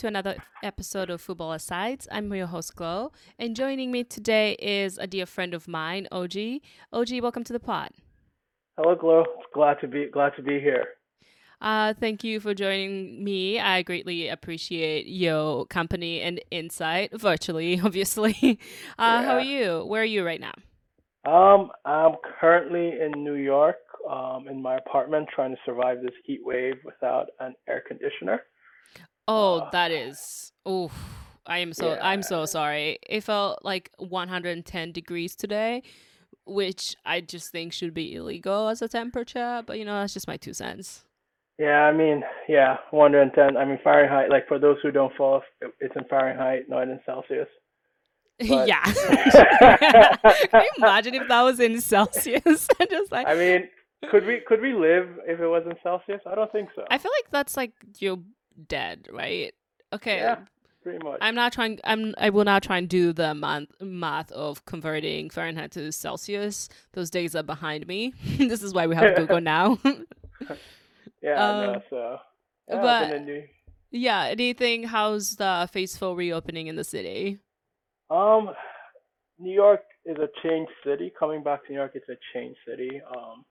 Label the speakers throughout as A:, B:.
A: to another episode of Football Asides. I'm your host, Glo, and joining me today is a dear friend of mine, Oji. Oji, welcome to the pod.
B: Hello, Glo. Glad to be glad to be here.
A: Uh, thank you for joining me. I greatly appreciate your company and insight, virtually, obviously. Uh, yeah. How are you? Where are you right now?
B: Um, I'm currently in New York, um, in my apartment, trying to survive this heat wave without an air conditioner.
A: Oh, that is. Oh, I am so. Yeah. I'm so sorry. It felt like 110 degrees today, which I just think should be illegal as a temperature. But you know, that's just my two cents.
B: Yeah, I mean, yeah, 110. I mean, Fahrenheit. Like for those who don't follow, it's in Fahrenheit, not in Celsius.
A: But... yeah. Can you imagine if that was in Celsius? just like.
B: I mean, could we could we live if it was in Celsius? I don't think so.
A: I feel like that's like you're dead, right? Okay.
B: Yeah, pretty much.
A: I'm not trying. I'm. I will not try and do the math math of converting Fahrenheit to Celsius. Those days are behind me. this is why we have Google now.
B: yeah. Um, no, so. Yeah,
A: but yeah. Anything? How's the faithful reopening in the city?
B: Um, New York is a changed city. Coming back to New York, it's a changed city. Um,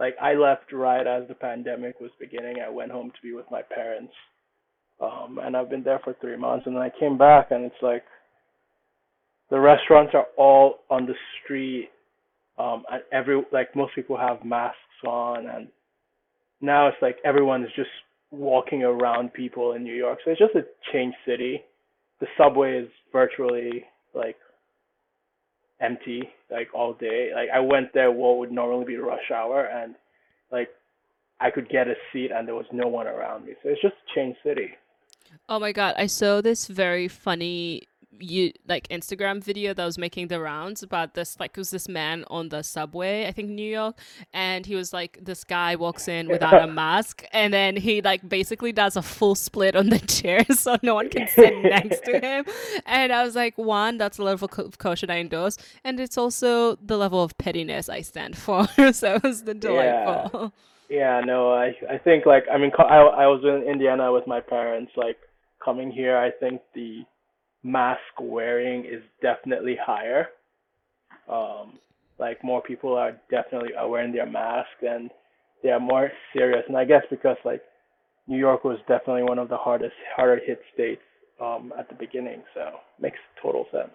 B: like I left right as the pandemic was beginning. I went home to be with my parents. Um, and I've been there for three months, and then I came back, and it's like the restaurants are all on the street, um, and every like most people have masks on, and now it's like everyone is just walking around people in New York. So it's just a changed city the subway is virtually like empty like all day. Like I went there what would normally be rush hour and like I could get a seat and there was no one around me. So it's just changed city.
A: Oh my god, I saw this very funny you like Instagram video that was making the rounds about this like it was this man on the subway, I think New York, and he was like this guy walks in without a mask and then he like basically does a full split on the chair so no one can sit next to him. And I was like, one, that's the level of caution I endorse, and it's also the level of pettiness I stand for. so it was the delightful.
B: Yeah. yeah, no, I I think like I mean I I was in Indiana with my parents like coming here. I think the mask wearing is definitely higher. Um, like more people are definitely are wearing their mask and they are more serious. And I guess because like New York was definitely one of the hardest harder hit states um, at the beginning, so makes total sense.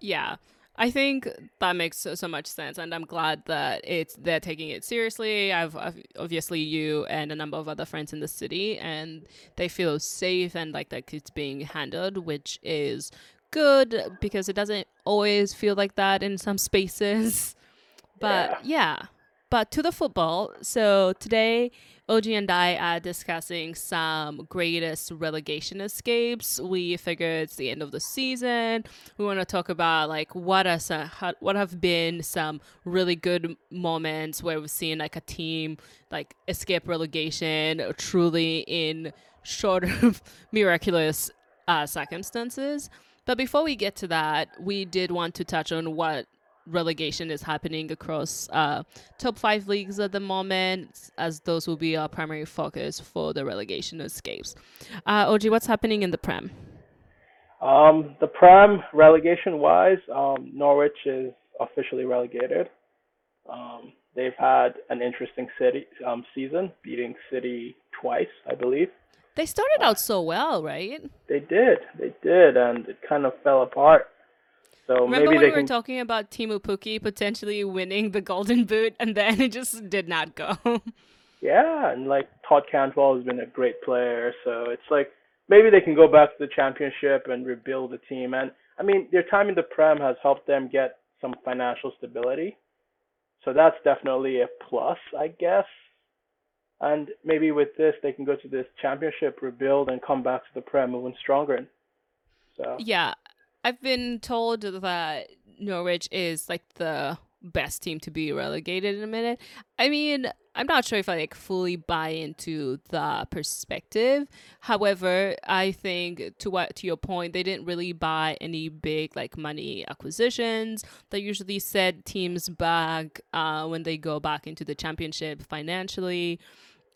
A: Yeah. I think that makes so, so, much sense, and I'm glad that it's they're taking it seriously. I've, I've, obviously you and a number of other friends in the city, and they feel safe and like that it's being handled, which is good because it doesn't always feel like that in some spaces. But yeah, yeah. but to the football. So today Oji and I are discussing some greatest relegation escapes. We figure it's the end of the season. We want to talk about like what are some, what have been some really good moments where we've seen like a team like escape relegation truly in short of miraculous uh, circumstances. But before we get to that, we did want to touch on what relegation is happening across uh, top five leagues at the moment, as those will be our primary focus for the relegation escapes. Uh, Oji, what's happening in the Prem?
B: Um, the Prem, relegation wise, um, Norwich is officially relegated. Um, they've had an interesting city um, season, beating City twice, I believe.
A: They started out so well, right?
B: They did, they did, and it kind of fell apart so
A: Remember
B: maybe
A: when we
B: can...
A: were talking about Teemu Pukki potentially winning the Golden Boot, and then it just did not go.
B: yeah, and like Todd Cantwell has been a great player, so it's like maybe they can go back to the championship and rebuild the team. And I mean, their time in the Prem has helped them get some financial stability, so that's definitely a plus, I guess. And maybe with this, they can go to this championship, rebuild, and come back to the Prem even stronger. So
A: yeah, I've been told that Norwich is like the best team to be relegated in a minute. I mean, I'm not sure if I like fully buy into the perspective. However, I think to what to your point, they didn't really buy any big like money acquisitions. They usually set teams back uh, when they go back into the championship financially.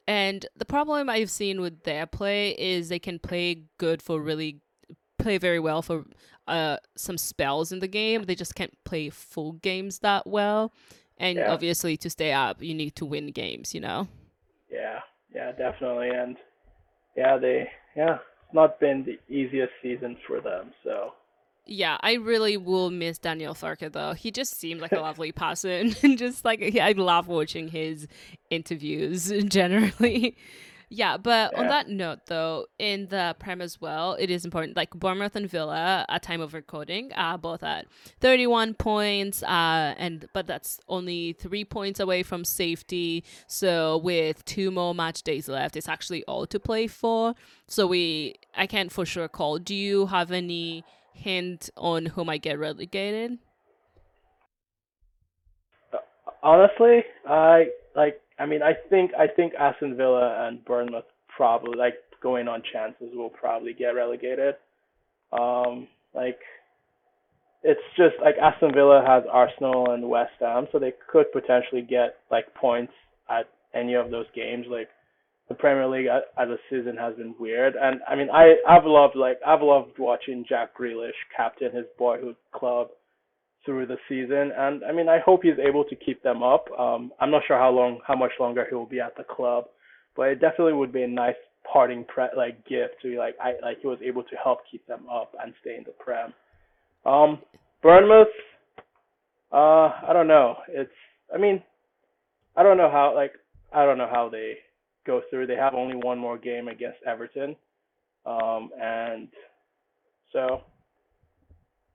A: And the problem I've seen with their play is they can play good for really play very well for uh some spells in the game. They just can't play full games that well. And
B: Yeah.
A: obviously to stay up, you need to win games, you know.
B: Yeah, yeah, definitely, and yeah, they yeah, it's not been the easiest season for them. So
A: Yeah, I really will miss Daniel Farke though. He just seemed like a lovely person, and just like I love watching his interviews generally. Yeah, but on that note though, in the Prem as well, it is important. Like Bournemouth and Villa, at time of recording, are both at thirty-one points, uh, and but that's only three points away from safety. So with two more match days left, it's actually all to play for. So we, I can't for sure call. Do you have any? hint on who might get relegated?
B: honestly, I like. I mean, I think I think Aston Villa and Bournemouth probably like going on chances will probably get relegated. Um, like it's just like Aston Villa has Arsenal and West Ham, so they could potentially get like points at any of those games. Like the Premier League a- as a season has been weird, and I mean I I've loved like I've loved watching Jack Grealish captain his boyhood club through the season, and I mean I hope he's able to keep them up. Um, I'm not sure how long how much longer he will be at the club, but it definitely would be a nice parting pre- like gift to be like I like he was able to help keep them up and stay in the Prem. Um, Bournemouth, uh, I don't know. It's I mean I don't know how like I don't know how they go through. They have only one more game against Everton, um, and so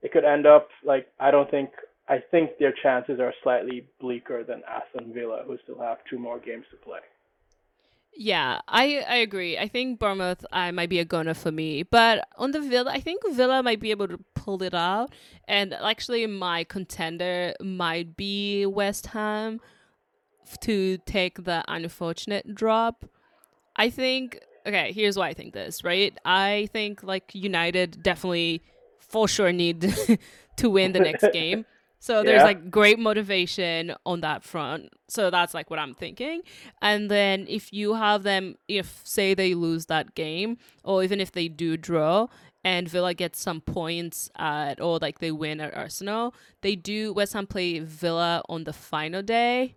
B: it could end up like I don't think I think their chances are slightly bleaker than Aston Villa, who still have two more games to play.
A: Yeah, I I agree. I think Bournemouth I might be a gunner for me, but on the Villa, I think Villa might be able to pull it out. And actually, my contender might be West Ham to take the unfortunate drop. I think okay, here's why I think this, right? I think like United definitely for sure need to win the next game. So there's
B: Yeah.
A: like great motivation on that front. So that's like what I'm thinking. And then if you have them if say they lose that game or even if they do draw and Villa gets some points at or like they win at Arsenal, they do West Ham play Villa on the final day.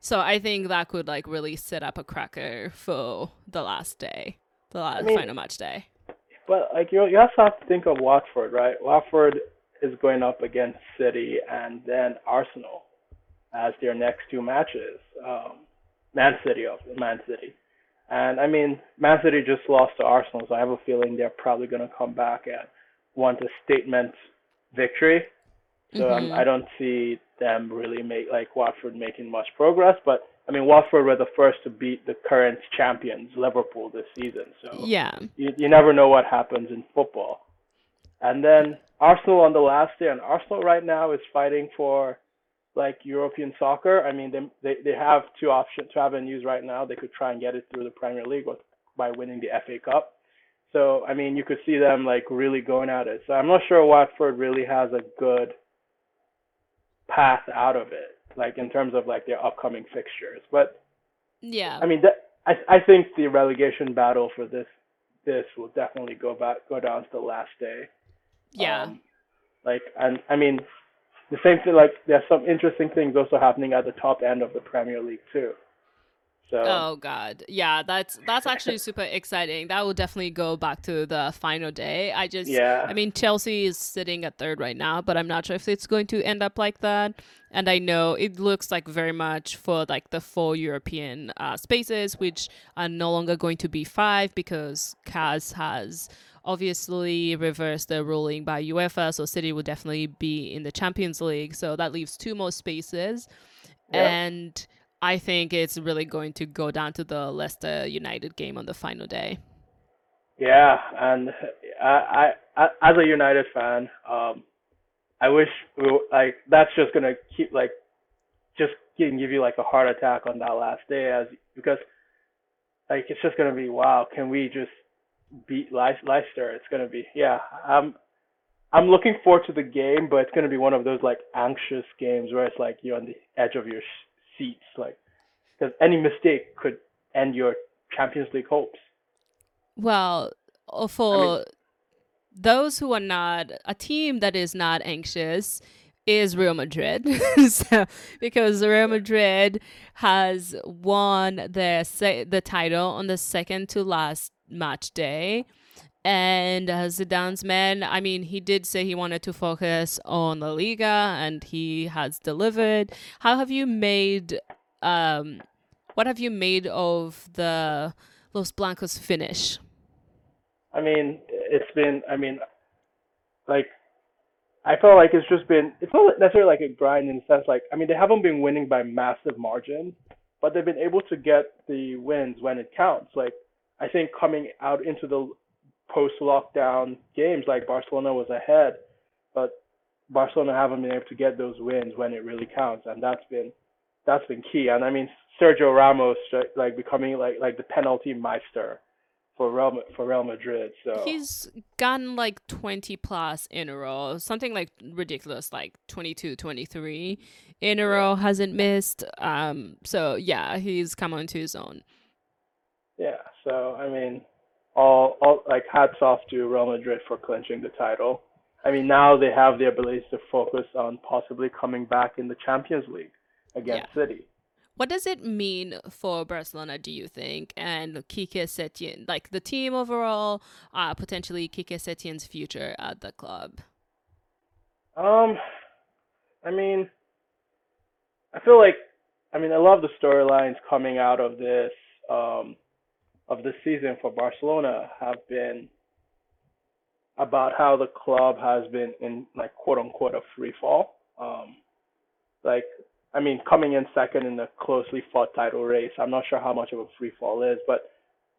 A: So I think that could like really set up a cracker for the last day, the last
B: mean-
A: final match day.
B: But like you, you also have to think of Watford, right? Watford is going up against City and then Arsenal as their next two matches. Um, Man City, of Man City, and I mean Man City just lost to Arsenal, so I have a feeling they're probably going to come back and want a statement victory. So um,
A: Mhm.
B: I don't see them really make like Watford making much progress. But I mean Watford were the first to beat the current champions Liverpool this season, so
A: Yeah.
B: you, you never know what happens in football. And then Arsenal on the last day, and Arsenal right now is fighting for like European soccer. I mean, they they, they have two options, two avenues right now. They could try and get it through the Premier League or by winning the FA Cup. So I mean, you could see them like really going at it. So I'm not sure Watford really has a good path out of it, like in terms of like their upcoming fixtures. But
A: Yeah.
B: I mean, that, I I think the relegation battle for this this will definitely go back go down to the last day.
A: yeah.
B: Um, like and I mean, the same thing. Like there's some interesting things also happening at the top end of the Premier League too. So
A: Oh god. Yeah, that's that's actually super exciting. That will definitely go back to the final day. I just
B: yeah,
A: I mean Chelsea is sitting at third right now, but I'm not sure if it's going to end up like that. And I know it looks like very much for like the four European uh, spaces, which are no longer going to be five because CAS has obviously reversed the ruling by UEFA, so City will definitely be in the Champions League. So that leaves two more spaces. And I think it's really going to go down to the Leicester United game on the final day.
B: yeah, and I, I as a United fan, um, I wish we were, like that's just gonna keep like just can give you like a heart attack on that last day as because like it's just gonna be wow can we just beat Leic- Leicester it's gonna be yeah I'm I'm looking forward to the game but it's gonna be one of those like anxious games where it's like you're on the edge of your seats like because any mistake could end your Champions League hopes.
A: Well, uh, for I mean, those who are not a team that is not anxious is Real Madrid. so, because Real Madrid has won the se- the title on the second to last match day. And uh, Zidane's man, I mean, he did say he wanted to focus on La Liga and he has delivered. How have you made um what have you made of the Los Blancos finish?
B: I mean, it's been I mean like I felt like it's just been it's not necessarily like a grind in the sense like I mean they haven't been winning by massive margins, but they've been able to get the wins when it counts. Like I think coming out into the post lockdown games like Barcelona was ahead, but Barcelona haven't been able to get those wins when it really counts and that's been that's been key. And I mean Sergio Ramos like becoming like like the penalty meister for Real for Real Madrid. So
A: he's gotten like 20 plus in a row, something like ridiculous, like 22, 23 in a row. Hasn't missed. Um, so yeah, he's come onto his own.
B: Yeah. So I mean, all all like hats off to Real Madrid for clinching the title. I mean, now they have the ability to focus on possibly coming back in the Champions League against yeah. City.
A: What does it mean for Barcelona, do you think, and Quique Setien, like the team overall, uh, potentially Quique Setien's future at the club?
B: Um, I mean, I feel like, I mean, I love the storylines coming out of this, um, of the season for Barcelona have been about how the club has been in like quote unquote a free fall. Um, like I mean, coming in second in a closely fought title race, I'm not sure how much of a free fall is, but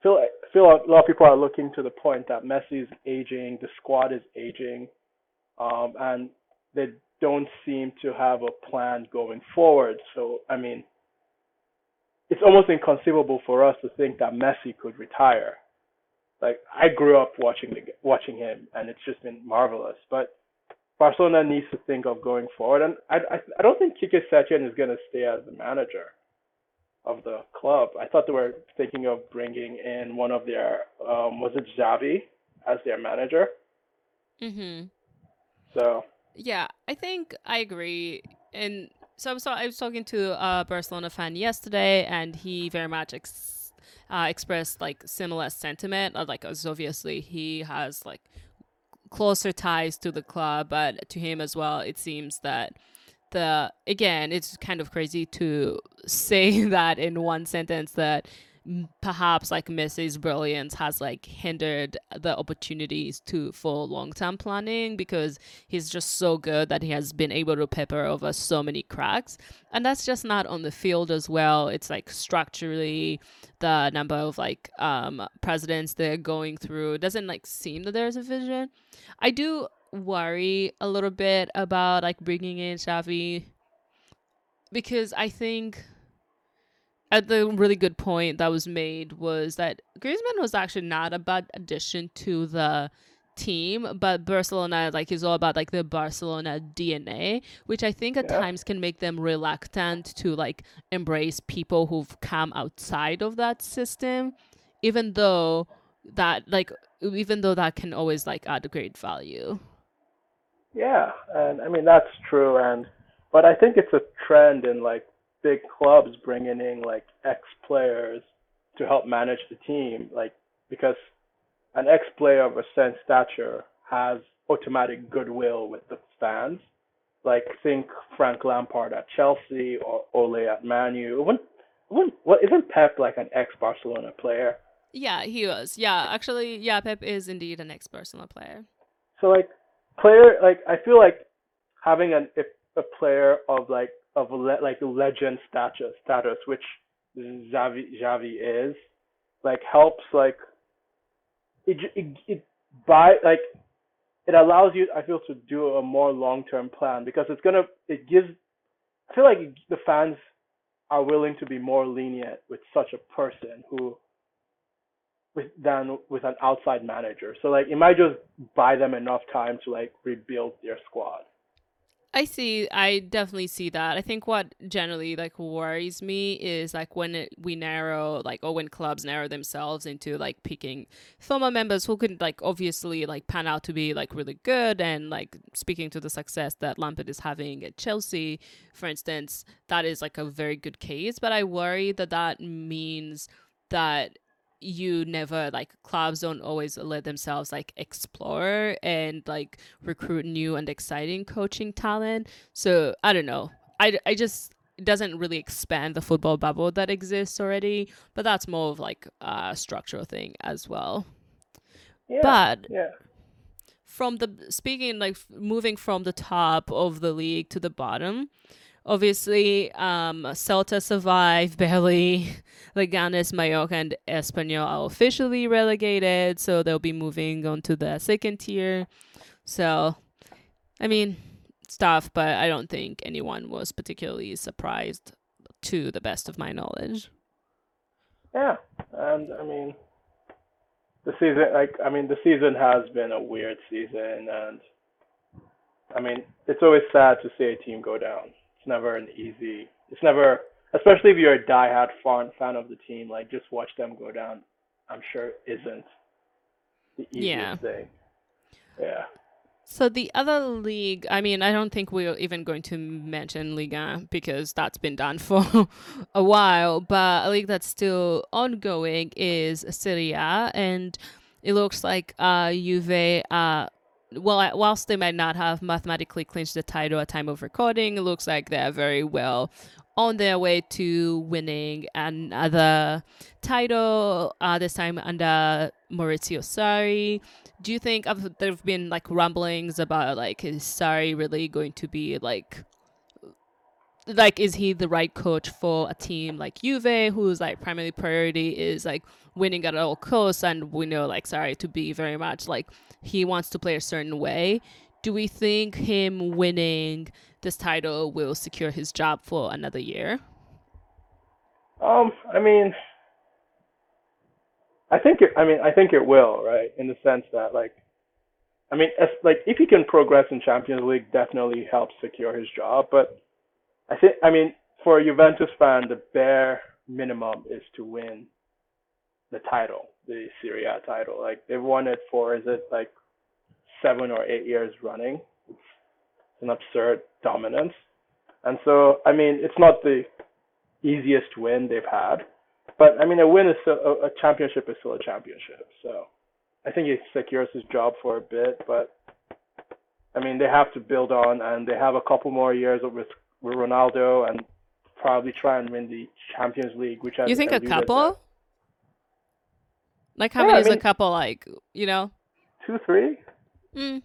B: feel feel a lot of people are looking to the point that Messi is aging, the squad is aging, um, and they don't seem to have a plan going forward. So I mean, it's almost inconceivable for us to think that Messi could retire. Like I grew up watching the, watching him, and it's just been marvelous. But Barcelona needs to think of going forward. And I I, I don't think Quique Setien is going to stay as the manager of the club. I thought they were thinking of bringing in one of their um, was it Xavi as their manager.
A: Mhm.
B: So.
A: Yeah, I think I agree. And so I was, I was talking to a Barcelona fan yesterday, and he very much ex- uh, expressed like similar sentiment. Like, obviously he has like closer ties to the club, but to him as well, it seems that the again, it's kind of crazy to say that in one sentence that perhaps like Messi's brilliance has like hindered the opportunities to for long term planning because he's just so good that he has been able to pepper over so many cracks. And that's just not on the field as well. It's like structurally the number of like um presidents they're going through it doesn't like seem that there's a vision. I do worry a little bit about like bringing in Xavi because I think Uh, the really good point that was made was that Griezmann was actually not a bad addition to the team, but Barcelona like is all about like the Barcelona DNA, which I think at yeah. times can make them reluctant to like embrace people who've come outside of that system, even though that like even though that can always like add great value.
B: Yeah, and I mean that's true, and but I think it's a trend in like big clubs bringing in like ex players to help manage the team, like because an ex player of a certain stature has automatic goodwill with the fans. Like think Frank Lampard at Chelsea or Ole at Manu. When, when, what isn't Pep like an ex Barcelona player?
A: Yeah, he was. Yeah, actually, yeah, Pep is indeed an ex Barcelona player.
B: So like player, like I feel like having an a player of like of le- like legend status status, which Xavi Xavi is, like helps like it it, it by like it allows you I feel to do a more long term plan because it's gonna it gives I feel like the fans are willing to be more lenient with such a person who with than with an outside manager. So like it might just buy them enough time to like rebuild their squad.
A: I see. I definitely see that. I think what generally like worries me is like when it, we narrow like or when clubs narrow themselves into like picking former members who could like obviously like pan out to be like really good and like speaking to the success that Lampard is having at Chelsea, for instance, that is like a very good case. But I worry that that means that you never like clubs don't always let themselves like explore and like recruit new and exciting coaching talent so i don't know i, I just it doesn't really expand the football bubble that exists already but that's more of like a structural thing as well
B: Yeah.
A: but
B: yeah.
A: from the speaking like moving from the top of the league to the bottom obviously um celta survive barely leganes mallorca and espanyol are officially relegated so they'll be moving on to the second tier so i mean tough but i don't think anyone was particularly surprised to the best of my knowledge
B: Yeah, and I mean, the season, like, I mean, the season has been a weird season, and I mean, it's always sad to see a team go down. It's never an easy. It's never, especially if you're a diehard fan fan of the team. Like, just watch them go down. I'm sure isn't the easiest
A: Yeah.
B: thing. Yeah.
A: So the other league, I mean, I don't think we're even going to mention Liga because that's been done for a while. But a league that's still ongoing is Serie A, and it looks like uh, Juve. Uh, well, whilst they might not have mathematically clinched the title at time of recording, it looks like they're very well on their way to winning another title. Uh, this time under Maurizio Sarri do you think there have been like rumblings about like is Sarri really going to be like like is he the right coach for a team like Juve whose like primary priority is like winning at all costs and we know like Sarri to be very much like he wants to play a certain way do we think him winning this title will secure his job for another year
B: Um, I mean, I think it, I mean, I think it will, right? In the sense that, like, I mean, like if he can progress in Champions League, definitely helps secure his job. But I think, I mean, for a Juventus fan, the bare minimum is to win the title, the Serie A title. Like they've won it for, is it like seven or eight years running? It's an absurd dominance. And so, I mean, it's not the easiest win they've had. But I mean, a win is still, a, a championship is still a championship. So I think he secures his job for a bit. But I mean, they have to build on, and they have a couple more years of with with Ronaldo, and probably try and win the Champions League. Which I
A: you think a couple like how
B: Yeah,
A: many
B: I
A: is a couple like you know
B: two, three.
A: Mm,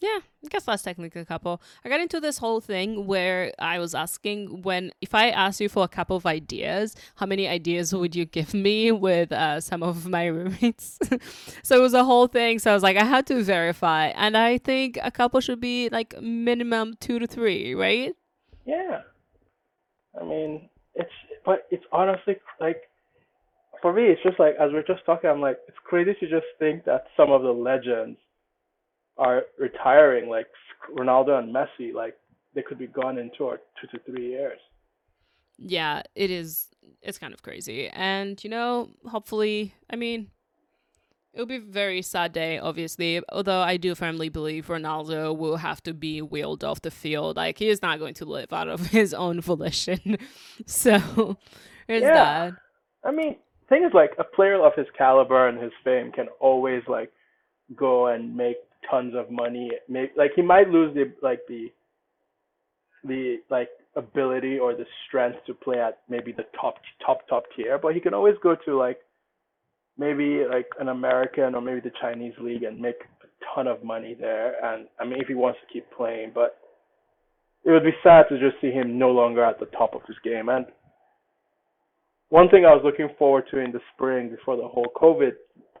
A: yeah, I guess that's technically a couple. I got into this whole thing where I was asking when if I asked you for a couple of ideas, how many ideas would you give me with uh, some of my roommates? so it was a whole thing. So I was like, I had to verify, and I think a couple should be like minimum two to three, right?
B: Yeah. I mean, it's but it's honestly like for me, it's just like as we're just talking, I'm like, it's crazy to just think that some of the legends are retiring, like Ronaldo and Messi, like they could be gone in two or two to three years.
A: Yeah, it is. It's kind of crazy, and you know, hopefully, I mean, it'll be a very sad day, obviously. Although I do firmly believe Ronaldo will have to be wheeled off the field. Like he is not going to live out of his own volition. so there's
B: Yeah.
A: that.
B: I mean, thing is like a player of his caliber and his fame can always like go and make tons of money. Make like he might lose the like the the like ability or the strength to play at maybe the top top top tier, but he can always go to like maybe like an American or maybe the Chinese league and make a ton of money there. And I mean, if he wants to keep playing, but it would be sad to just see him no longer at the top of his game. And one thing I was looking forward to in the spring before the whole COVID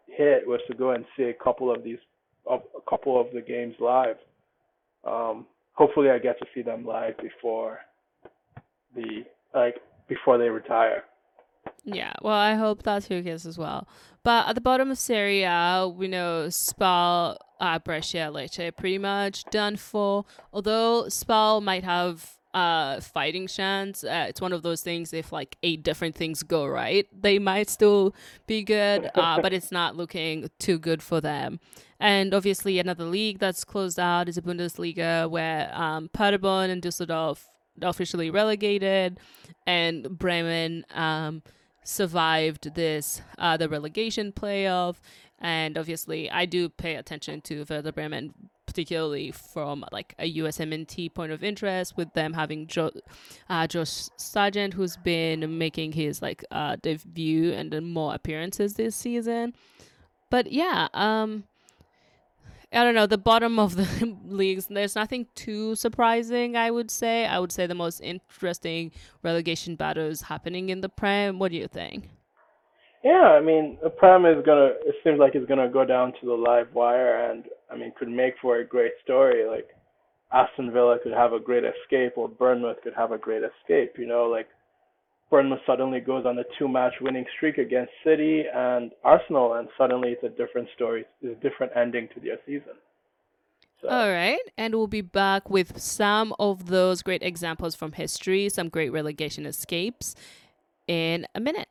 B: hit was to go and see a couple of these, a couple of the games live. Um, hopefully, I get to see them live before the like before they retire.
A: Yeah, well, I hope that's who case as well. But at the bottom of Serie A, we know Spal uh, Brescia Lecce pretty much done for. Although Spal might have uh fighting chance uh, it's one of those things if like eight different things go right they might still be good uh but it's not looking too good for them and obviously another league that's closed out is the bundesliga where um paderborn and dusseldorf officially relegated and bremen um survived this uh the relegation playoff and obviously i do pay attention to Werder bremen particularly from like a USMNT point of interest, with them having jo- uh, Josh Sargent, who's been making his like uh, debut and more appearances this season. But yeah, um, I don't know the bottom of the leagues. There's nothing too surprising. I would say. I would say the most interesting relegation battles happening in the Prem. What do you think?
B: Yeah, I mean, the Prem is gonna. It seems like it's gonna go down to the live wire, and I mean, could make for a great story. Like Aston Villa could have a great escape, or Bournemouth could have a great escape. You know, like Bournemouth suddenly goes on a two-match winning streak against City and Arsenal, and suddenly it's a different story. It's a different ending to their season.
A: So. All right, and we'll be back with some of those great examples from history, some great relegation escapes in a minute.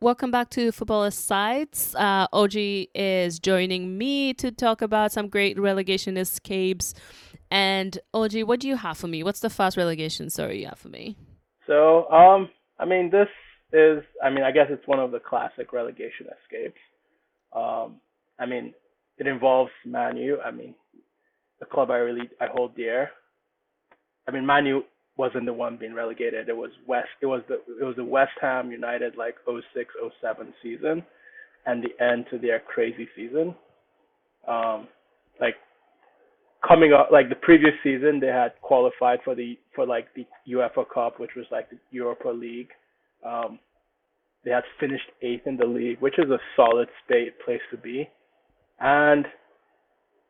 A: Welcome back to Football Asides. Uh, Oji is joining me to talk about some great relegation escapes. And Oji, what do you have for me? What's the first relegation story you have for me?
B: So, um, I mean, this is, I mean, I guess it's one of the classic relegation escapes. Um, I mean, it involves Manu. I mean, the club I really I hold dear. I mean, Manu wasn't the one being relegated. It was West. It was the it was the West Ham United like 06 07 season, and the end to their crazy season. Um, like coming up like the previous season, they had qualified for the for like the UEFA Cup, which was like the Europa League. Um, they had finished eighth in the league, which is a solid state place to be, and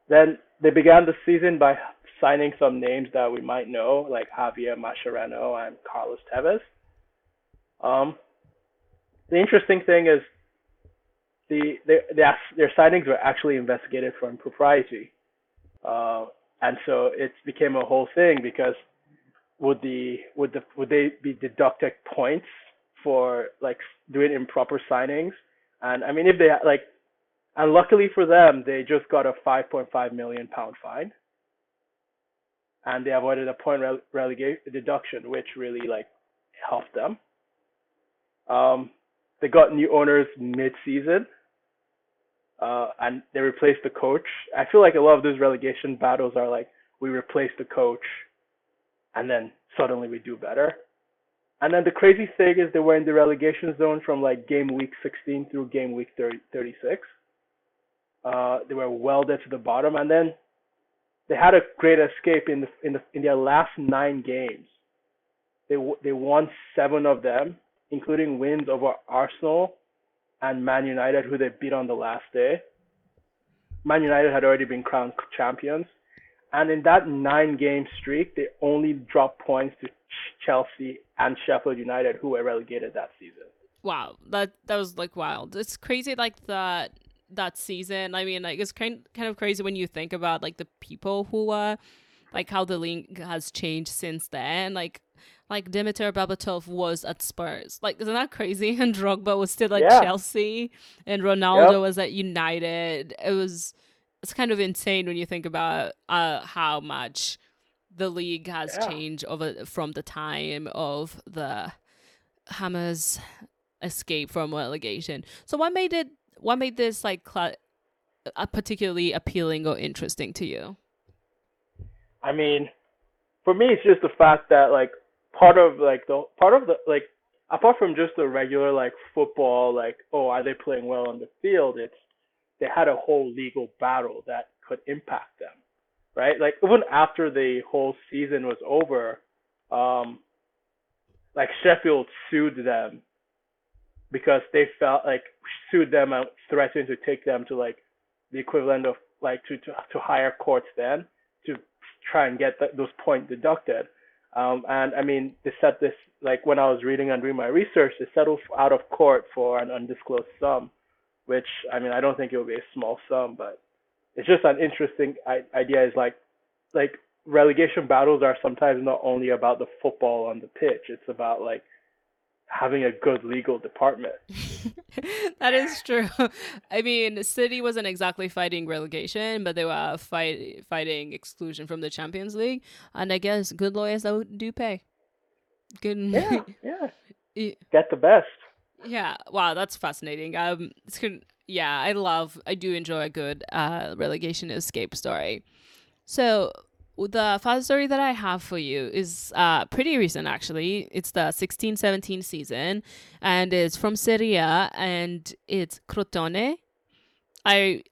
B: then they began the season by signing some names that we might know, like Javier Mascherano and Carlos Tevez. Um, the interesting thing is the, the, the their signings were actually investigated for impropriety, uh, and so it became a whole thing because would the would the would they be deducted points for like doing improper signings? And I mean, if they like, and luckily for them, they just got a 5.5 million pound fine and they avoided a point rele- relegation deduction, which really like helped them. Um, they got new owners mid-season, uh, and they replaced the coach. I feel like a lot of those relegation battles are like we replace the coach, and then suddenly we do better. And then the crazy thing is they were in the relegation zone from like game week 16 through game week 30, 36. Uh, they were welded to the bottom, and then they had a great escape in the in the in their last nine games. They they won seven of them, including wins over Arsenal and Man United, who they beat on the last day. Man United had already been crowned champions, and in that nine-game streak, they only dropped points to Chelsea and Sheffield United, who were relegated that season.
A: Wow, that that was like wild. It's crazy, like that that season. I mean, like it's kind kind of crazy when you think about like the people who uh like how the league has changed since then. Like like Dimitar Berbatov was at Spurs. Like isn't that crazy? And Drogba was still at yeah. Chelsea and Ronaldo yep. was at United. It was it's kind of insane when you think about uh how much the league has yeah. changed over from the time of the Hammers escape from relegation. So what made it what made this like cl- uh, particularly appealing or interesting to you?
B: I mean, for me, it's just the fact that like part of like the part of the like apart from just the regular like football, like oh, are they playing well on the field? It's they had a whole legal battle that could impact them, right? Like even after the whole season was over, um, like Sheffield sued them because they felt like sued them and threatened to take them to like the equivalent of like to to, to higher courts then to try and get those points deducted. Um, and I mean, they set this like when I was reading and doing my research, they settled out of court for an undisclosed sum, which I mean, I don't think it will be a small sum, but it's just an interesting idea. Is like, like relegation battles are sometimes not only about the football on the pitch; it's about like having a good legal department.
A: that is true. I mean, City wasn't exactly fighting relegation, but they were fight, fighting exclusion from the Champions League, and I guess good lawyers do pay.
B: Good. Yeah, yeah. Get the best.
A: Yeah. Wow, that's fascinating. Um, it's good. Yeah, I love. I do enjoy a good uh relegation escape story. So the fast story that I have for you is uh, pretty recent, actually. It's the 16 17 season, and it's from Serie A, and it's Crotone. I.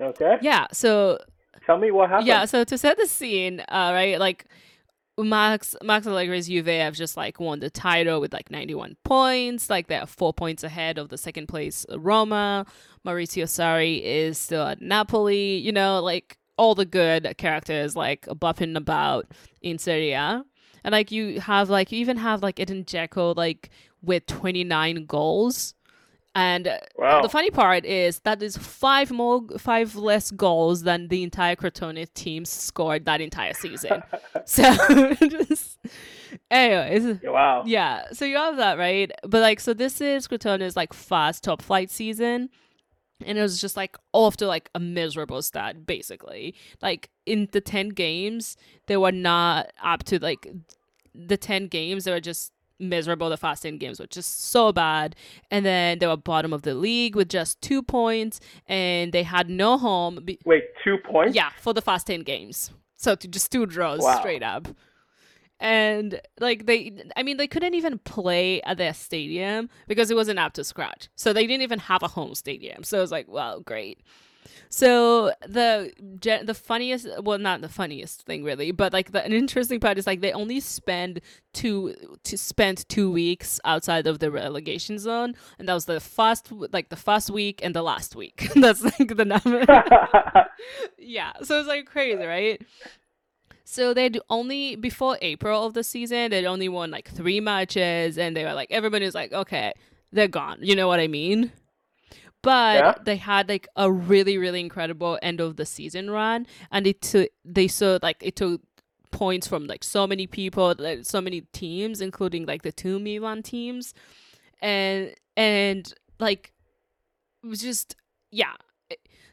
B: Okay.
A: Yeah, so.
B: Tell me what happened.
A: Yeah, so to set the scene, uh, right, like. Max Max Allegri's Juve have just like won the title with like 91 points. Like they're four points ahead of the second place Roma. Maurizio Sarri is still at Napoli. You know, like all the good characters like buffing about in Serie A. And like you have like you even have like Edin Dzeko like with 29 goals. And wow. the funny part is that is five more five less goals than the entire Crotone team scored that entire season. so just anyways.
B: Wow.
A: Yeah. So you have that, right? But like so this is Crotone's like fast top flight season and it was just like off to like a miserable start basically. Like in the 10 games they were not up to like the 10 games they were just miserable. The fast 10 games were just so bad. And then they were bottom of the league with just two points and they had no home
B: be- wait two points?
A: Yeah for the fast 10 games. So to just two draws wow. straight up and like they i mean they couldn't even play at their stadium because it wasn't up to scratch. So they didn't even have a home stadium. So it was like well great. So the the funniest well not the funniest thing really but like the an interesting part is like they only spend two to spend two weeks outside of the relegation zone. And that was the first like the first week and the last week. That's like the number. Yeah. So it's like crazy right so they'd only before April of the season, they'd only won like three matches, and they were like everybody's like, okay, they're gone. You know what I mean? But yeah. they had like a really really incredible end of the season run, and it took they saw like it took points from like so many people, like so many teams, including like the two Milan teams, and and like it was just yeah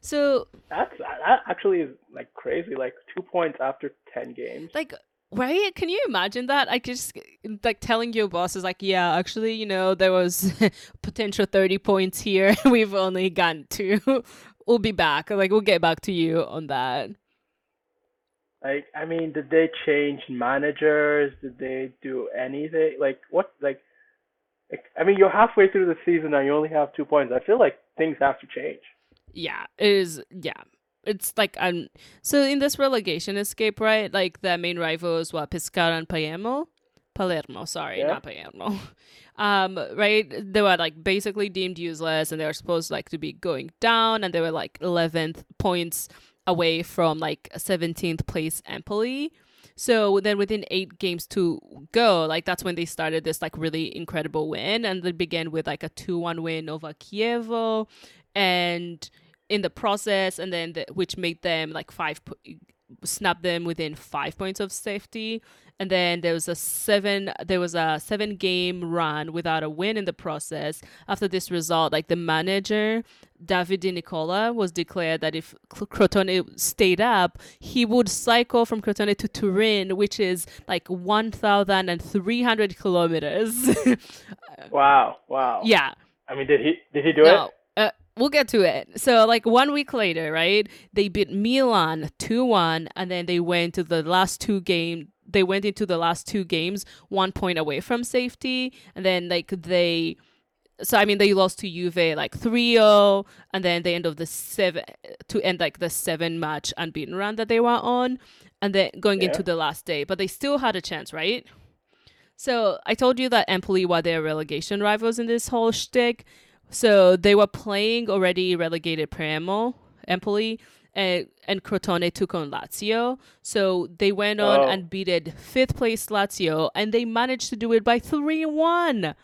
A: so
B: that's that actually is like crazy. Like two points after ten games.
A: Like right? Can you imagine that? I just like telling your boss is like, yeah, actually, you know, there was potential thirty points here. We've only gotten two. we'll be back. Like we'll get back to you on that.
B: Like, I mean, did they change managers? Did they do anything? Like, what? Like, like I mean, you're halfway through the season and you only have two points. I feel like things have to change
A: yeah, it is. Yeah, it's like um. So in this relegation escape, right? Like the main rivals were Pescara and Palermo. Palermo, sorry, yeah. not Palermo. Um, right? They were like basically deemed useless, and they were supposed like to be going down, and they were like eleventh points away from like seventeenth place Empoli. So then within eight games to go, like that's when they started this like really incredible win. And they began with like a 2 1 win over Chievo. And in the process, and then the, which made them like five, snap them within five points of safety. And then there was a seven, there was a seven game run without a win in the process. After this result, like the manager Davide Nicola was declared that if Crotone stayed up, he would cycle from Crotone to Turin, which is like 1,300 kilometers.
B: wow! Wow!
A: Yeah.
B: I mean, did he did he do no. it?
A: We'll get to it. So like one week later, right? They beat Milan 2-1 and then they went to the last two game they went into the last two games one point away from safety and then like they so I mean they lost to Juve like 3-0 and then they end of the seven to end like the seven match unbeaten run that they were on and then going yeah. into the last day but they still had a chance, right? So I told you that Empoli were their relegation rivals in this whole shtick. So they were playing already relegated Palermo, Empoli, and, and Crotone took on Lazio. So they went on
B: Oh.
A: and beated fifth place Lazio, and they managed to do it by 3 1.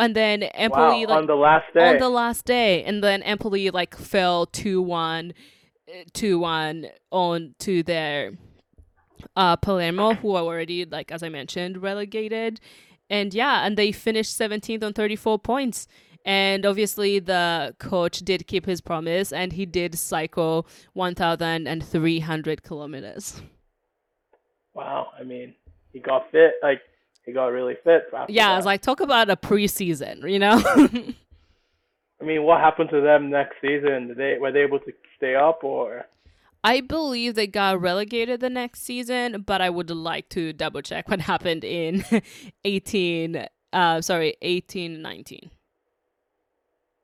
A: And then Empoli,
B: wow,
A: like,
B: on the last day.
A: on the last day and then Empoli like fell 2-1 uh, 2-1 on to their uh Palermo who are already like as I mentioned relegated and yeah and they finished 17th on 34 points and obviously the coach did keep his promise and he did cycle 1300 kilometers
B: wow, I mean, he got fit. Like he got really fit. After
A: yeah
B: that.
A: I was like talk about a preseason you know
B: I mean, what happened to them next season? Did they were they able to stay up or?
A: I believe they got relegated the next season, but I would like to double check what happened in 18 uh sorry, 18 19.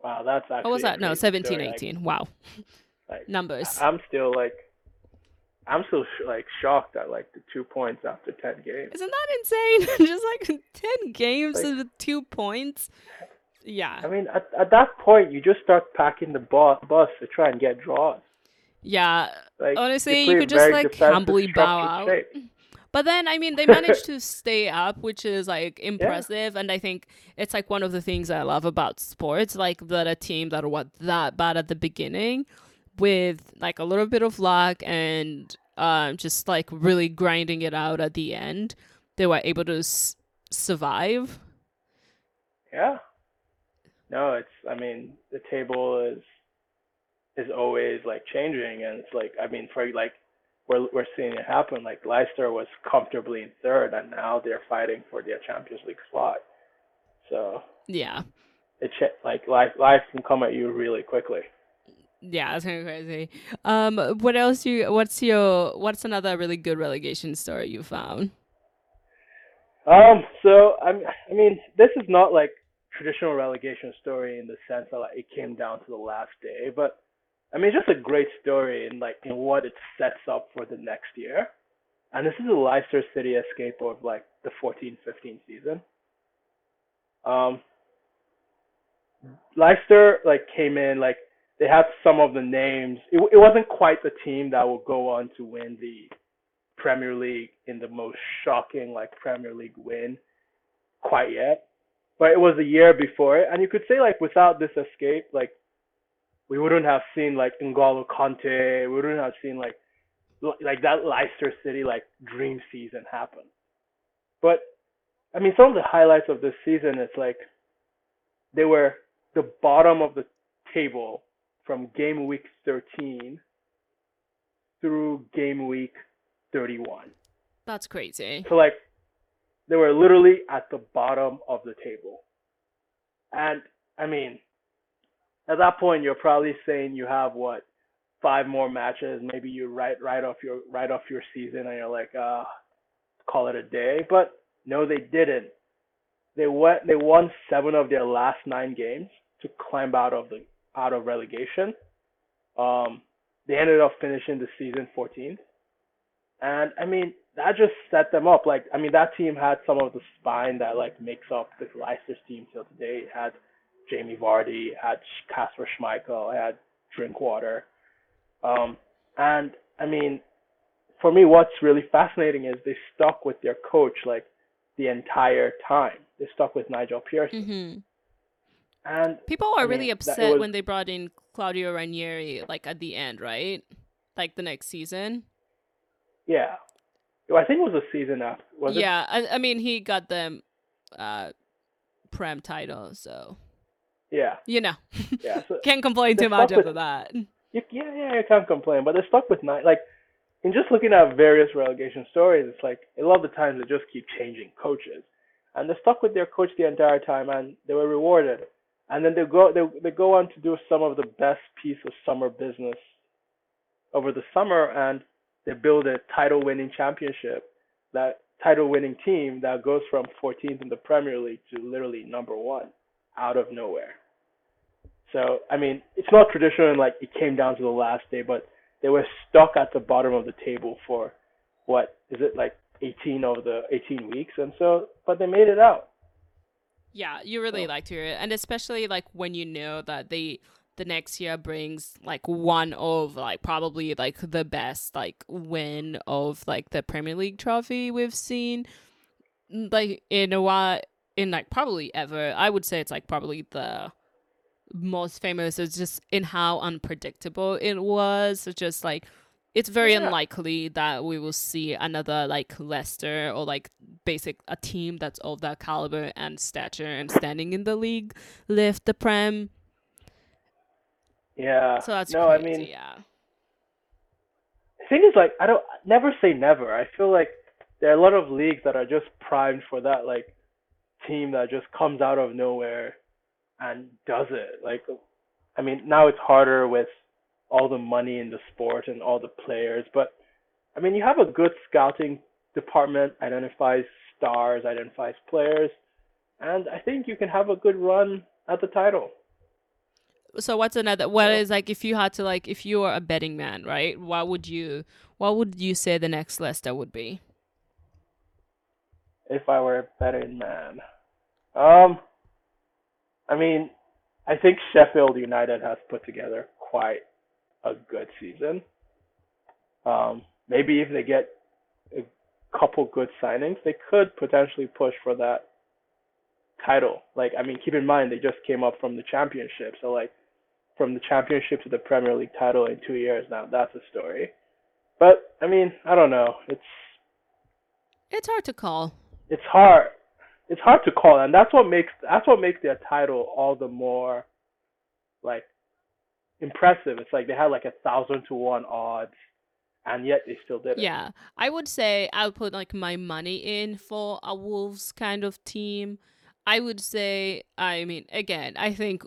B: Wow, that's actually.
A: What was that? No,
B: crazy
A: 17
B: story. Like-
A: 18. Wow.
B: Like,
A: Numbers.
B: I'm still like, I'm still sh- like shocked at like the two points after ten games.
A: Isn't that insane? Just like 10 games
B: Like-
A: with 2 points. Yeah.
B: I mean, at at that point, you just start packing the bu- bus to try and get draws.
A: Yeah.
B: Like
A: Honestly,
B: you
A: you could just like humbly bow out.
B: shape.
A: But then, I mean, they managed to stay up, which is like impressive. And I think it's like one of the things I love about sports, like that a team that were that bad at the beginning, with like a little bit of luck and um, just like really grinding it out at the end, they were able to s- survive.
B: Yeah. No, it's. I mean, the table is is always like changing, and it's like I mean, for like we're we're seeing it happen. Like Leicester was comfortably in third, and now they're fighting for their Champions League slot. So
A: Yeah.
B: it like life life can come at you really quickly.
A: Yeah, that's kind of crazy. Um, what else you? What's your? What's another really good relegation story you found?
B: Um, so I mean, I mean, this is not like traditional relegation story in the sense that like, it came down to the last day, but I mean, it's just a great story in like in what it sets up for the next year. And this is a Leicester City escape of like the 14-15 season. Um, Leicester like came in like they had some of the names. It, it wasn't quite the team that will go on to win the Premier League in the most shocking like Premier League win quite yet. But it was a year before it, and you could say like without this escape, like wouldn't have seen like N'Golo Kanté, we wouldn't have seen like like that Leicester City like dream season happen. But I mean, some of the highlights of this season is like they were the bottom of the table from game week 13 through game week 31.
A: That's crazy.
B: So like they were literally at the bottom of the table. And I mean, at that point you're probably saying you have what five more matches, maybe you write right off your right off your season and you're like, uh call it a day. But no they didn't. They went they won seven of their last nine games to climb out of the out of relegation. Um they ended up finishing the season 14th. And I mean, that just set them up. Like, I mean, that team had some of the spine that like makes up the Leicester's team till today. It had Jamie Vardy, had Kasper Schmeichel, had Drinkwater. Um, and I mean, for me, what's really fascinating is they stuck with their coach like the entire time. They stuck with Nigel Pearson,
A: hmm
B: and
A: People are
B: I
A: really
B: mean, it
A: upset
B: was-
A: when they brought in Claudio Ranieri, like at the end, right? Like the next season.
B: yeah, Well, I think it was a season after. Was it?
A: yeah, I, I mean he got them uh prem title, so
B: Yeah,
A: you know
B: yeah. So
A: can't complain too much
B: with-
A: after that.
B: you, yeah, yeah, you can't complain. But they're stuck with nine. Like, in just looking at various relegation stories, it's like a lot of the times they just keep changing coaches, and they're stuck with their coach the entire time, and they were rewarded. And then they go, they they go on to do some of the best piece of summer business over the summer, and they build a title-winning championship, that title-winning team that goes from 14th in the Premier League to literally number one out of nowhere. So I mean, it's not traditional and like it came down to the last day, but they were stuck at the bottom of the table for what is it like 18 of the 18 weeks, and so but they made it out.
A: Yeah, you really
B: So-
A: like to hear it, and especially like when you know that they the next year brings like one of like probably like the best like win of like the Premier League trophy we've seen like in a while in like probably ever. I would say it's like probably the most famous is just in how unpredictable it was. It's just like it's very
B: Yeah.
A: unlikely that we will see another like Leicester or like basic a team that's of that caliber and stature and standing in the league lift the prem.
B: Yeah.
A: So that's
B: no,
A: crazy,
B: I mean,
A: yeah.
B: the thing is, like, I don't never say never. I feel like there are a lot of leagues that are just primed for that, like, team that just comes out of nowhere and does it. Like, I mean, now it's harder with all the money in the sport and all the players, but I mean, you have a good scouting department, identifies stars, identifies players, and I think you can have a good run at the title.
A: So what's another what is like if you had to like if you were a betting man, right? What would you what would you say the next Leicester would be?
B: if I were a betting man. Um, I mean, I think Sheffield United has put together quite a good season. Um, maybe if they get a couple good signings, they could potentially push for that title. Like, I mean, keep in mind they just came up from the championship, so like from the championship to the Premier League title in two years now. That's a story. But I mean, I don't know. It's
A: It's hard to call.
B: it's hard it's hard to call and that's what makes that's what makes their title all the more like impressive it's like they had like a thousand to one odds and yet they still did it
A: Yeah. I would say I would put like my money in for a Wolves kind of team. I would say I mean again, I think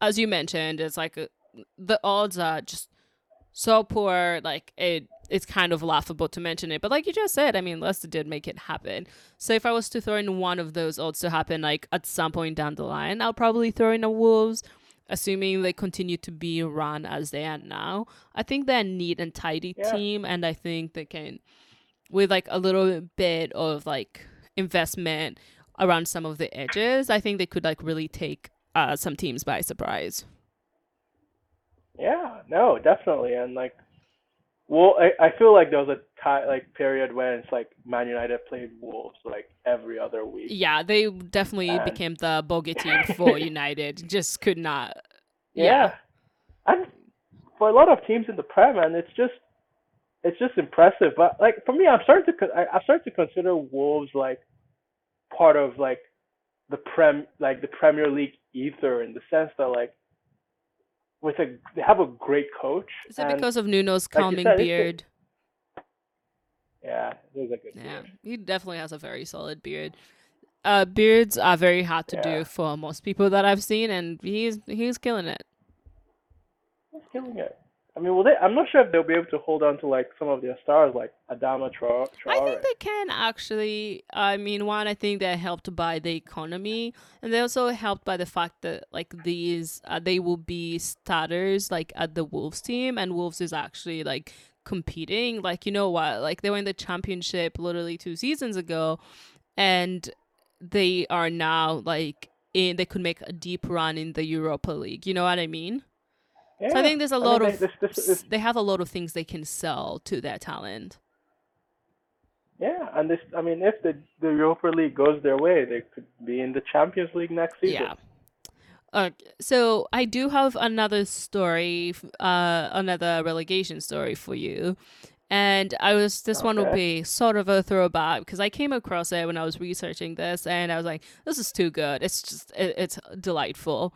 A: as you mentioned, it's like a, the odds are just so poor like it it's kind of laughable to mention it. But like you just said, I mean Leicester did make it happen. So if I was to throw in one of those odds to happen like at some point down the line, I'll probably throw in a Wolves assuming they continue to be run as they are now. I think they're a neat and tidy
B: Yeah.
A: team, and I think they can, with like a little bit of like investment around some of the edges, I think they could like really take uh, some teams by surprise.
B: yeah no definitely and like well I, I feel like there was a like period when it's like man united played wolves like every other week
A: Yeah, they definitely
B: And-
A: became the bogey team for United. Just could not.
B: Yeah. And for a lot of teams in the Prem, and it's just it's just impressive. But like for me, I'm starting to I, I'm starting to consider Wolves like part of like the Prem like the Premier League ether in the sense that like with a they have a great coach.
A: Is it
B: and,
A: because of Nuno's
B: like
A: calming
B: said,
A: beard?
B: yeah, there's a good
A: Yeah,
B: beard.
A: he definitely has a very solid beard. Uh, beards are very hard to
B: Yeah.
A: do for most people that I've seen, and he's he's killing it.
B: He's killing it. I mean, well, they, I'm not sure if they'll be able to hold on to like some of their stars, like Adama Tra-
A: I think they can actually. I mean, one, I think they're helped by the economy, and they're also helped by the fact that like these, uh, they will be starters like at the Wolves team, and Wolves is actually like competing. Like you know what? Like they were in the championship literally two seasons ago, and they are now like in. They could make a deep run in the Europa League. You know what I mean?
B: Yeah.
A: So I think there's a
B: I mean,
A: lot
B: they-
A: of
B: this, this, this,
A: they have a lot of things they can sell to their talent.
B: Yeah, and this, I mean, if the the Europa League goes their way, they could be in the Champions League next season.
A: Yeah. Uh, so I do have another story, uh, another relegation story for you, and I was this one will be sort of a throwback because I came across it when I was researching this, and I was like, "This is too good. It's just it, it's delightful."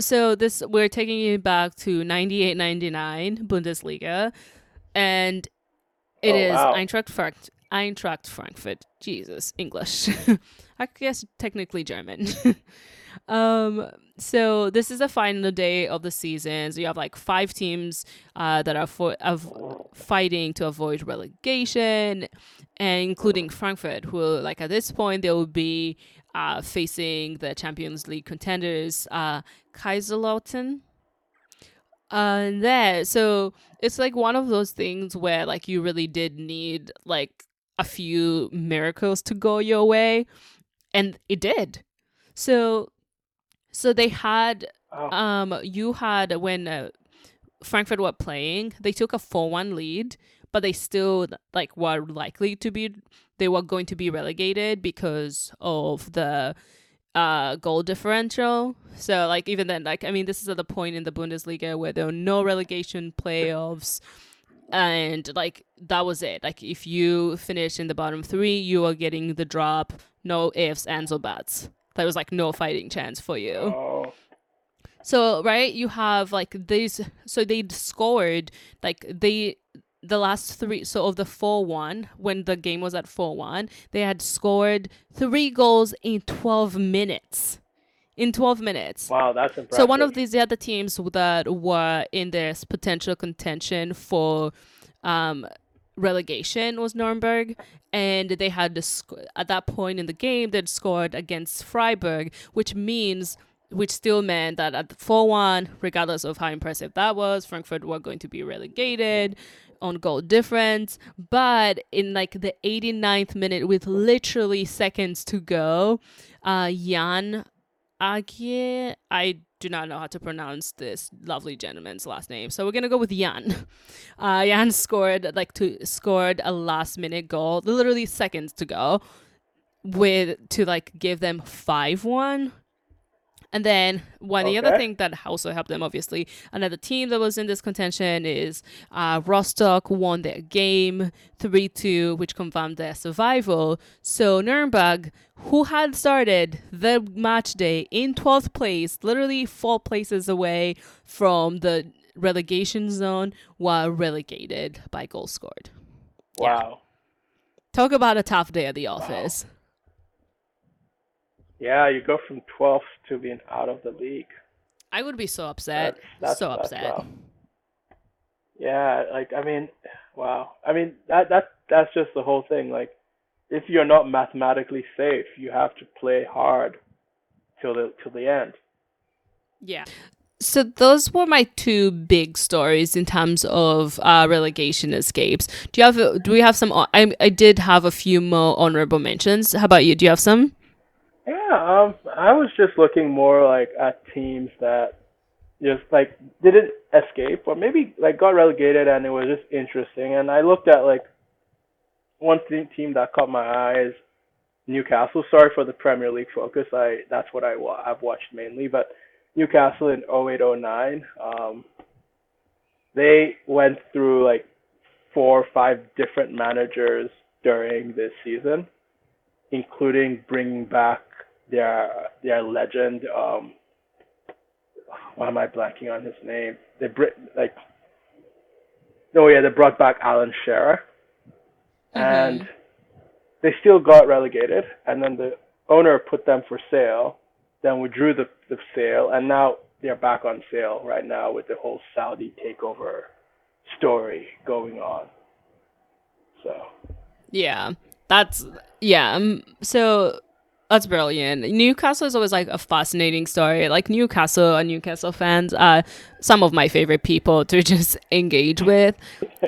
A: So this we're taking you back to 98-99 Bundesliga, and it
B: Oh,
A: is
B: wow.
A: Eintracht Frankfurt. Eintracht Frankfurt. Jesus, English. I guess technically German. um. So this is the final day of the season. So you have like five teams uh, that are for of fighting to avoid relegation, and including Frankfurt, who like at this point they will be uh, facing the Champions League contenders, uh, Kaiserslautern. Uh, there, so it's like one of those things where like you really did need like a few miracles to go your way, and it did. So, so they had
B: Oh,
A: um, you had when uh, Frankfurt were playing, they took a four-one lead, but they still like were likely to be they were going to be relegated because of the uh goal differential. So like even then, like I mean, this is at the point in the Bundesliga where there are no relegation playoffs. And like that was it. Like if you finish in the bottom three, you are getting the drop. No ifs, ands, or buts. There was like no fighting chance for you.
B: oh,
A: So right, you have like these. So they scored like they the last three. So of the four one when the game was at four one, they had scored three goals in twelve minutes. In twelve minutes.
B: wow, that's impressive.
A: So one of these other teams that were in this potential contention for um, relegation was Nuremberg, and they had to sc- at that point in the game they'd scored against Freiburg, which means which still meant that at four one, regardless of how impressive that was, Frankfurt were going to be relegated on goal difference. But in like the 89th minute, with literally seconds to go, uh, Jan Agie, I do not know how to pronounce this lovely gentleman's last name, so we're gonna go with Jan. Uh, Jan scored like to scored a last minute goal, literally seconds to go, with to like give them five one. And then one the other thing that also helped them, obviously, another team that was in this contention is uh, Rostock won their game three two, which confirmed their survival. So Nuremberg, who had started the match day in twelfth place, literally four places away from the relegation zone, were relegated by goal scored.
B: wow.
A: Talk about a tough day at the office.
B: Yeah, you go from 12th to being out of the league.
A: I would be so upset.
B: That's- that's-
A: so upset.
B: Yeah, like I mean, wow. I mean that that that's just the whole thing. Like, if you're not mathematically safe, you have to play hard till the till the end.
A: Yeah. So those were my two big stories in terms of uh, relegation escapes. Do you have? Do we have some? I I did have a few more honorable mentions. How about you? Do you have some?
B: Yeah, um, I was just looking more like at teams that just like didn't escape or maybe like got relegated and it was just interesting. And I looked at like one te- team that caught my eye is Newcastle. Sorry for the Premier League focus. I that's what I wa- I've watched mainly, but Newcastle in 0809, um, they went through like four or five different managers during this season, including bringing back their their legend. Um, why am I blanking on his name? They br- like, no, yeah, they brought back Alan Shearer, and they still got relegated. And then the owner put them for sale, then withdrew the the sale, and now they're back on sale right now with the whole Saudi takeover story going on. So
A: Yeah, that's yeah. Um, so that's brilliant. Newcastle is always like a fascinating story. Like Newcastle and Newcastle fans are some of my favorite people to just engage with.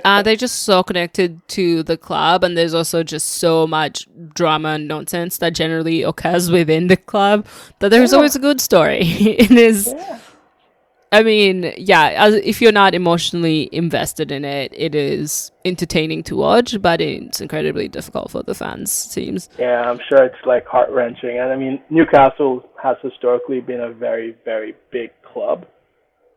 A: Uh, they're just so connected to the club, and there's also just so much drama and nonsense that generally occurs within the club that there's
B: Yeah.
A: always a good story. it is. I mean, yeah, as, if you're not emotionally invested in it, it is entertaining to watch, but it's incredibly difficult for the fans, seems.
B: Yeah, I'm sure it's like heart wrenching. And I mean, Newcastle has historically been a very, very big club.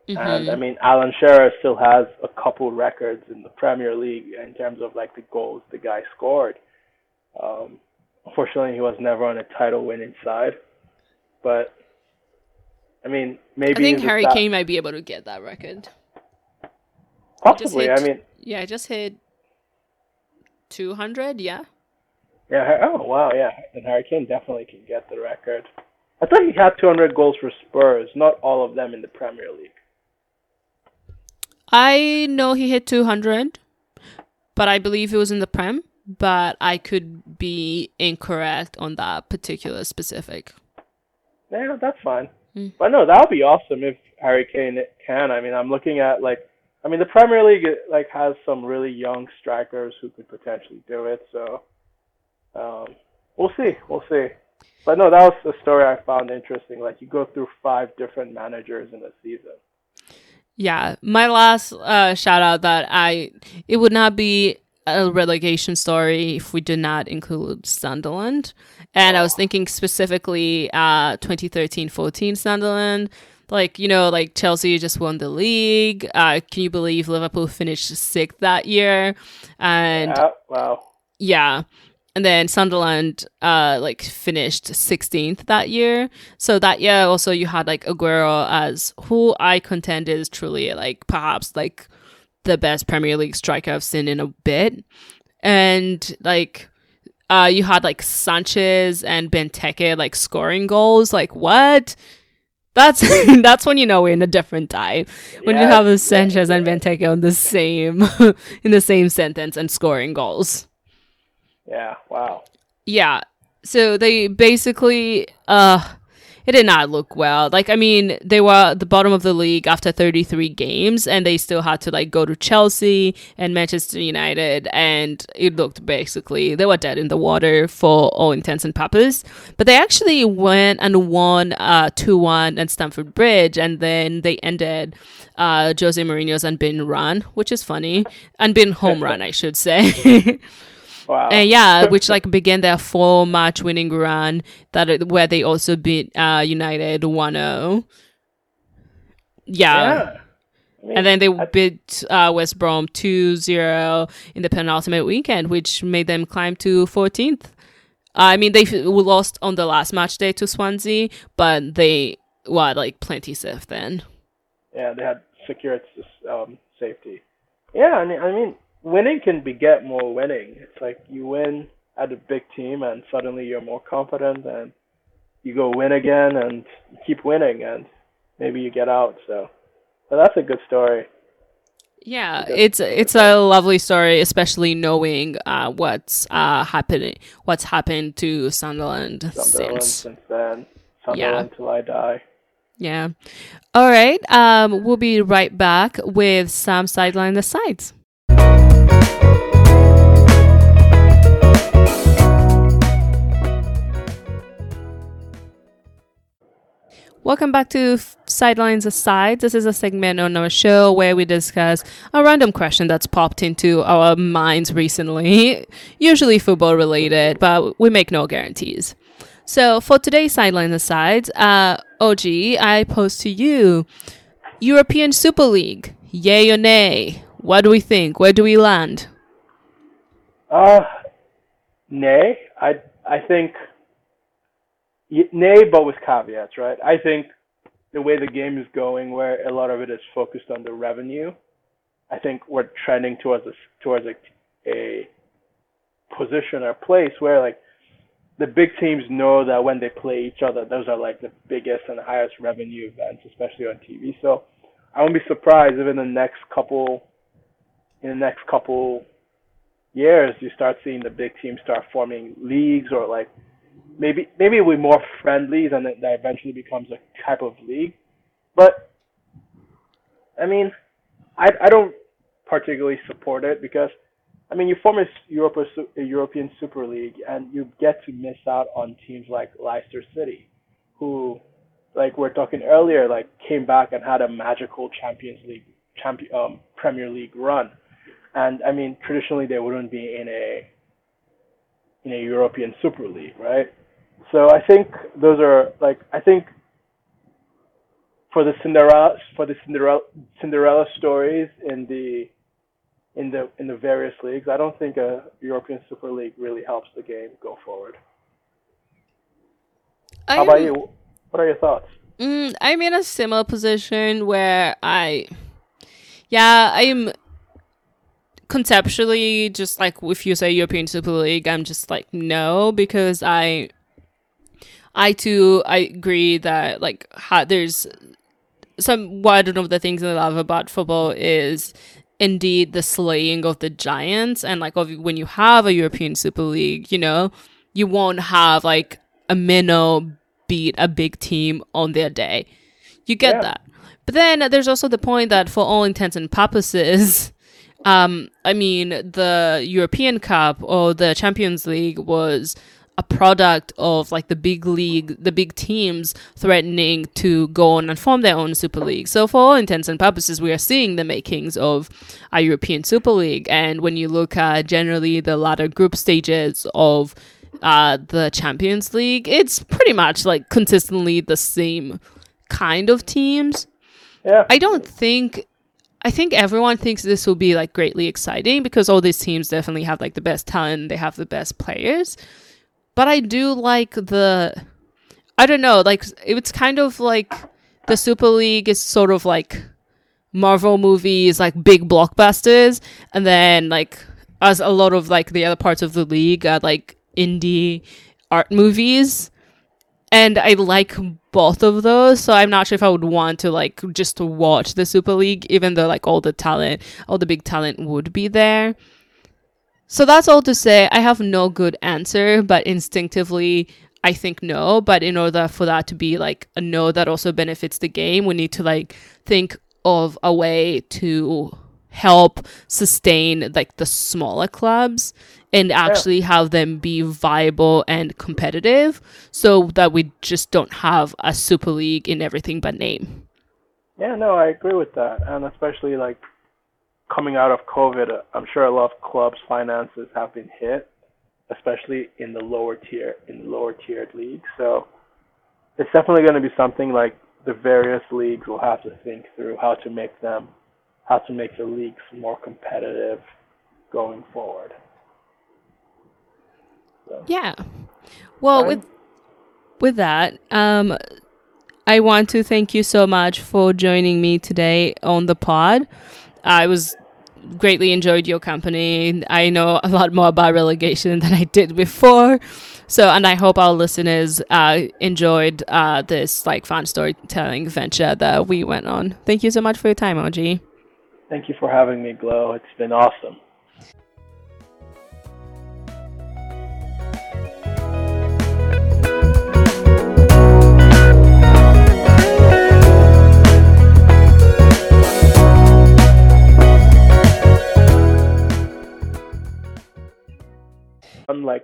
B: And I mean, Alan Shearer still has a couple records in the Premier League in terms of like the goals the guy scored. Um, unfortunately, he was never on a title winning side. But I mean, maybe
A: I think Harry Kane might be able to get that record.
B: Possibly. I
A: hit-
B: mean,
A: Yeah, I just hit 200, yeah.
B: yeah. Oh wow, yeah. And Harry Kane definitely can get the record. I thought he had 200 goals for Spurs, not all of them in the Premier League.
A: I know he hit 200, but I believe it was in the Prem, but I could be incorrect on that particular specific.
B: Yeah, that's fine.
A: Mm.
B: But no, that would be awesome if Harry Kane can. I mean, I'm looking at like, I mean, the Premier League like has some really young strikers who could potentially do it. So, um, we'll see. We'll see. but no, that was a story I found interesting. Like you go through five different managers in a season.
A: Yeah, my last uh, shout out that I it would not be a relegation story if we do not include Sunderland. And I was thinking specifically uh 2013-14 Sunderland. Like, you know, like Chelsea just won the league. Uh can you believe Liverpool finished sixth that year? And
B: Yeah, wow.
A: yeah. And then Sunderland uh like finished 16th that year. So that year also you had like Aguero as who I contend is truly like perhaps like the best Premier League striker I've seen in a bit. And like uh you had like Sanchez and Benteke like scoring goals. Like what? That's that's when you know we're in a different time. When you
B: Yeah,
A: have a Sanchez and Benteke on the same in the same sentence and scoring goals.
B: Yeah, wow.
A: Yeah. So they basically uh it did not look well. Like I mean, they were at the bottom of the league after 33 games and they still had to like go to Chelsea and Manchester United and it looked basically they were dead in the water for all intents and purposes. But they actually went and won uh 2-1 at Stamford Bridge and then they ended uh Jose Mourinho's unbeaten run, which is funny. Unbeaten home run, I should say.
B: Wow.
A: And yeah, which like began their four match winning run that it- where they also beat uh United 1-0. Yeah.
B: yeah. I mean,
A: And then they
B: I-
A: beat uh, West Brom 2-0 in the penultimate weekend, which made them climb to 14th. I mean, they f- lost on the last match day to Swansea, but they were like plenty safe then.
B: yeah, they had secured um, safety. Yeah, I mean, I mean, winning can beget more winning. It's like you win at a big team, and suddenly you're more confident, and you go win again, and keep winning, and maybe you get out. So, so that's a good story.
A: Yeah, it's it's a lovely story, especially knowing uh, what's uh, happening, what's happened to Sunderland,
B: Sunderland
A: since.
B: since then. Sunderland till I die.
A: Yeah. All right. Um, we'll be right back with some sideline the sides. Welcome back to Sidelines Aside. This is a segment on our show where we discuss a random question that's popped into our minds recently, usually football related, but we make no guarantees. So for today's Sidelines Aside, uh, Oji, I pose to you European Super League, yay or nay? What do we think? Where do we land?
B: Uh, nay. I I think nay, but with caveats, right? I think the way the game is going, where a lot of it is focused on the revenue, I think we're trending towards a towards a, a position or place where like the big teams know that when they play each other, those are like the biggest and highest revenue events, especially on TV. So I won't be surprised if in the next couple in the next couple years you start seeing the big teams start forming leagues or like maybe maybe with more friendlies and that that eventually becomes a type of league. But I mean, I I don't particularly support it because I mean you form a Europe a, European Super League and you get to miss out on teams like Leicester City, who like we are talking earlier like came back and had a magical Champions League champion um, Premier League run and I mean traditionally they wouldn't be in a in a European Super League, right? So I think those are like I think for the Cinderella for the Cinderella Cinderella stories in the in the in the various leagues, I don't think a European Super League really helps the game go forward. How about you? What are your thoughts?
A: Mm, I'm in a similar position where I, yeah, I'm conceptually just like if you say European Super League, I'm just like no because I, I too I agree that like ha- there's some one of the things I love about football is indeed the slaying of the giants and like of when you have a European Super League, you know, you won't have like a minnow beat a big team on their day. You get
B: Yeah.
A: that. But then there's also the point that for all intents and purposes, um, I mean, the European Cup or the Champions League was a product of like the big league, the big teams threatening to go on and form their own Super League. So, for all intents and purposes, we are seeing the makings of a European Super League. And when you look at generally the latter group stages of uh, the Champions League, it's pretty much like consistently the same kind of teams.
B: Yeah.
A: I don't think I think everyone thinks this will be like greatly exciting because all these teams definitely have like the best talent, they have the best players. But I do like the I don't know, like it's kind of like the Super League is sort of like Marvel movies, like big blockbusters, and then like as a lot of like the other parts of the league are like indie art movies. And I like both of those, so I'm not sure if I would want to like just watch the Super League, even though like all the talent, all the big talent would be there. So that's all to say. I have no good answer, but instinctively, I think no. But in order for that to be like a no that also benefits the game, we need to like think of a way to help sustain like the smaller clubs and actually have them be viable and competitive so that we just don't have a super league in everything but name.
B: Yeah, no, I agree with that. And especially like coming out of COVID, I'm sure a lot of clubs' finances have been hit, especially in the lower tier, in the lower tiered leagues. So it's definitely going to be something like the various leagues will have to think through how to make them, how to make the leagues more competitive going forward.
A: So. Yeah. Well, with with that, um, I want to thank you so much for joining me today on the pod. I was greatly enjoyed your company. I know a lot more about relegation than I did before. So, and I hope our listeners uh, enjoyed uh, this like fun storytelling venture that we went on. Thank you so much for your time, Oji.
B: Thank you for having me, Glo. It's been awesome. Unlike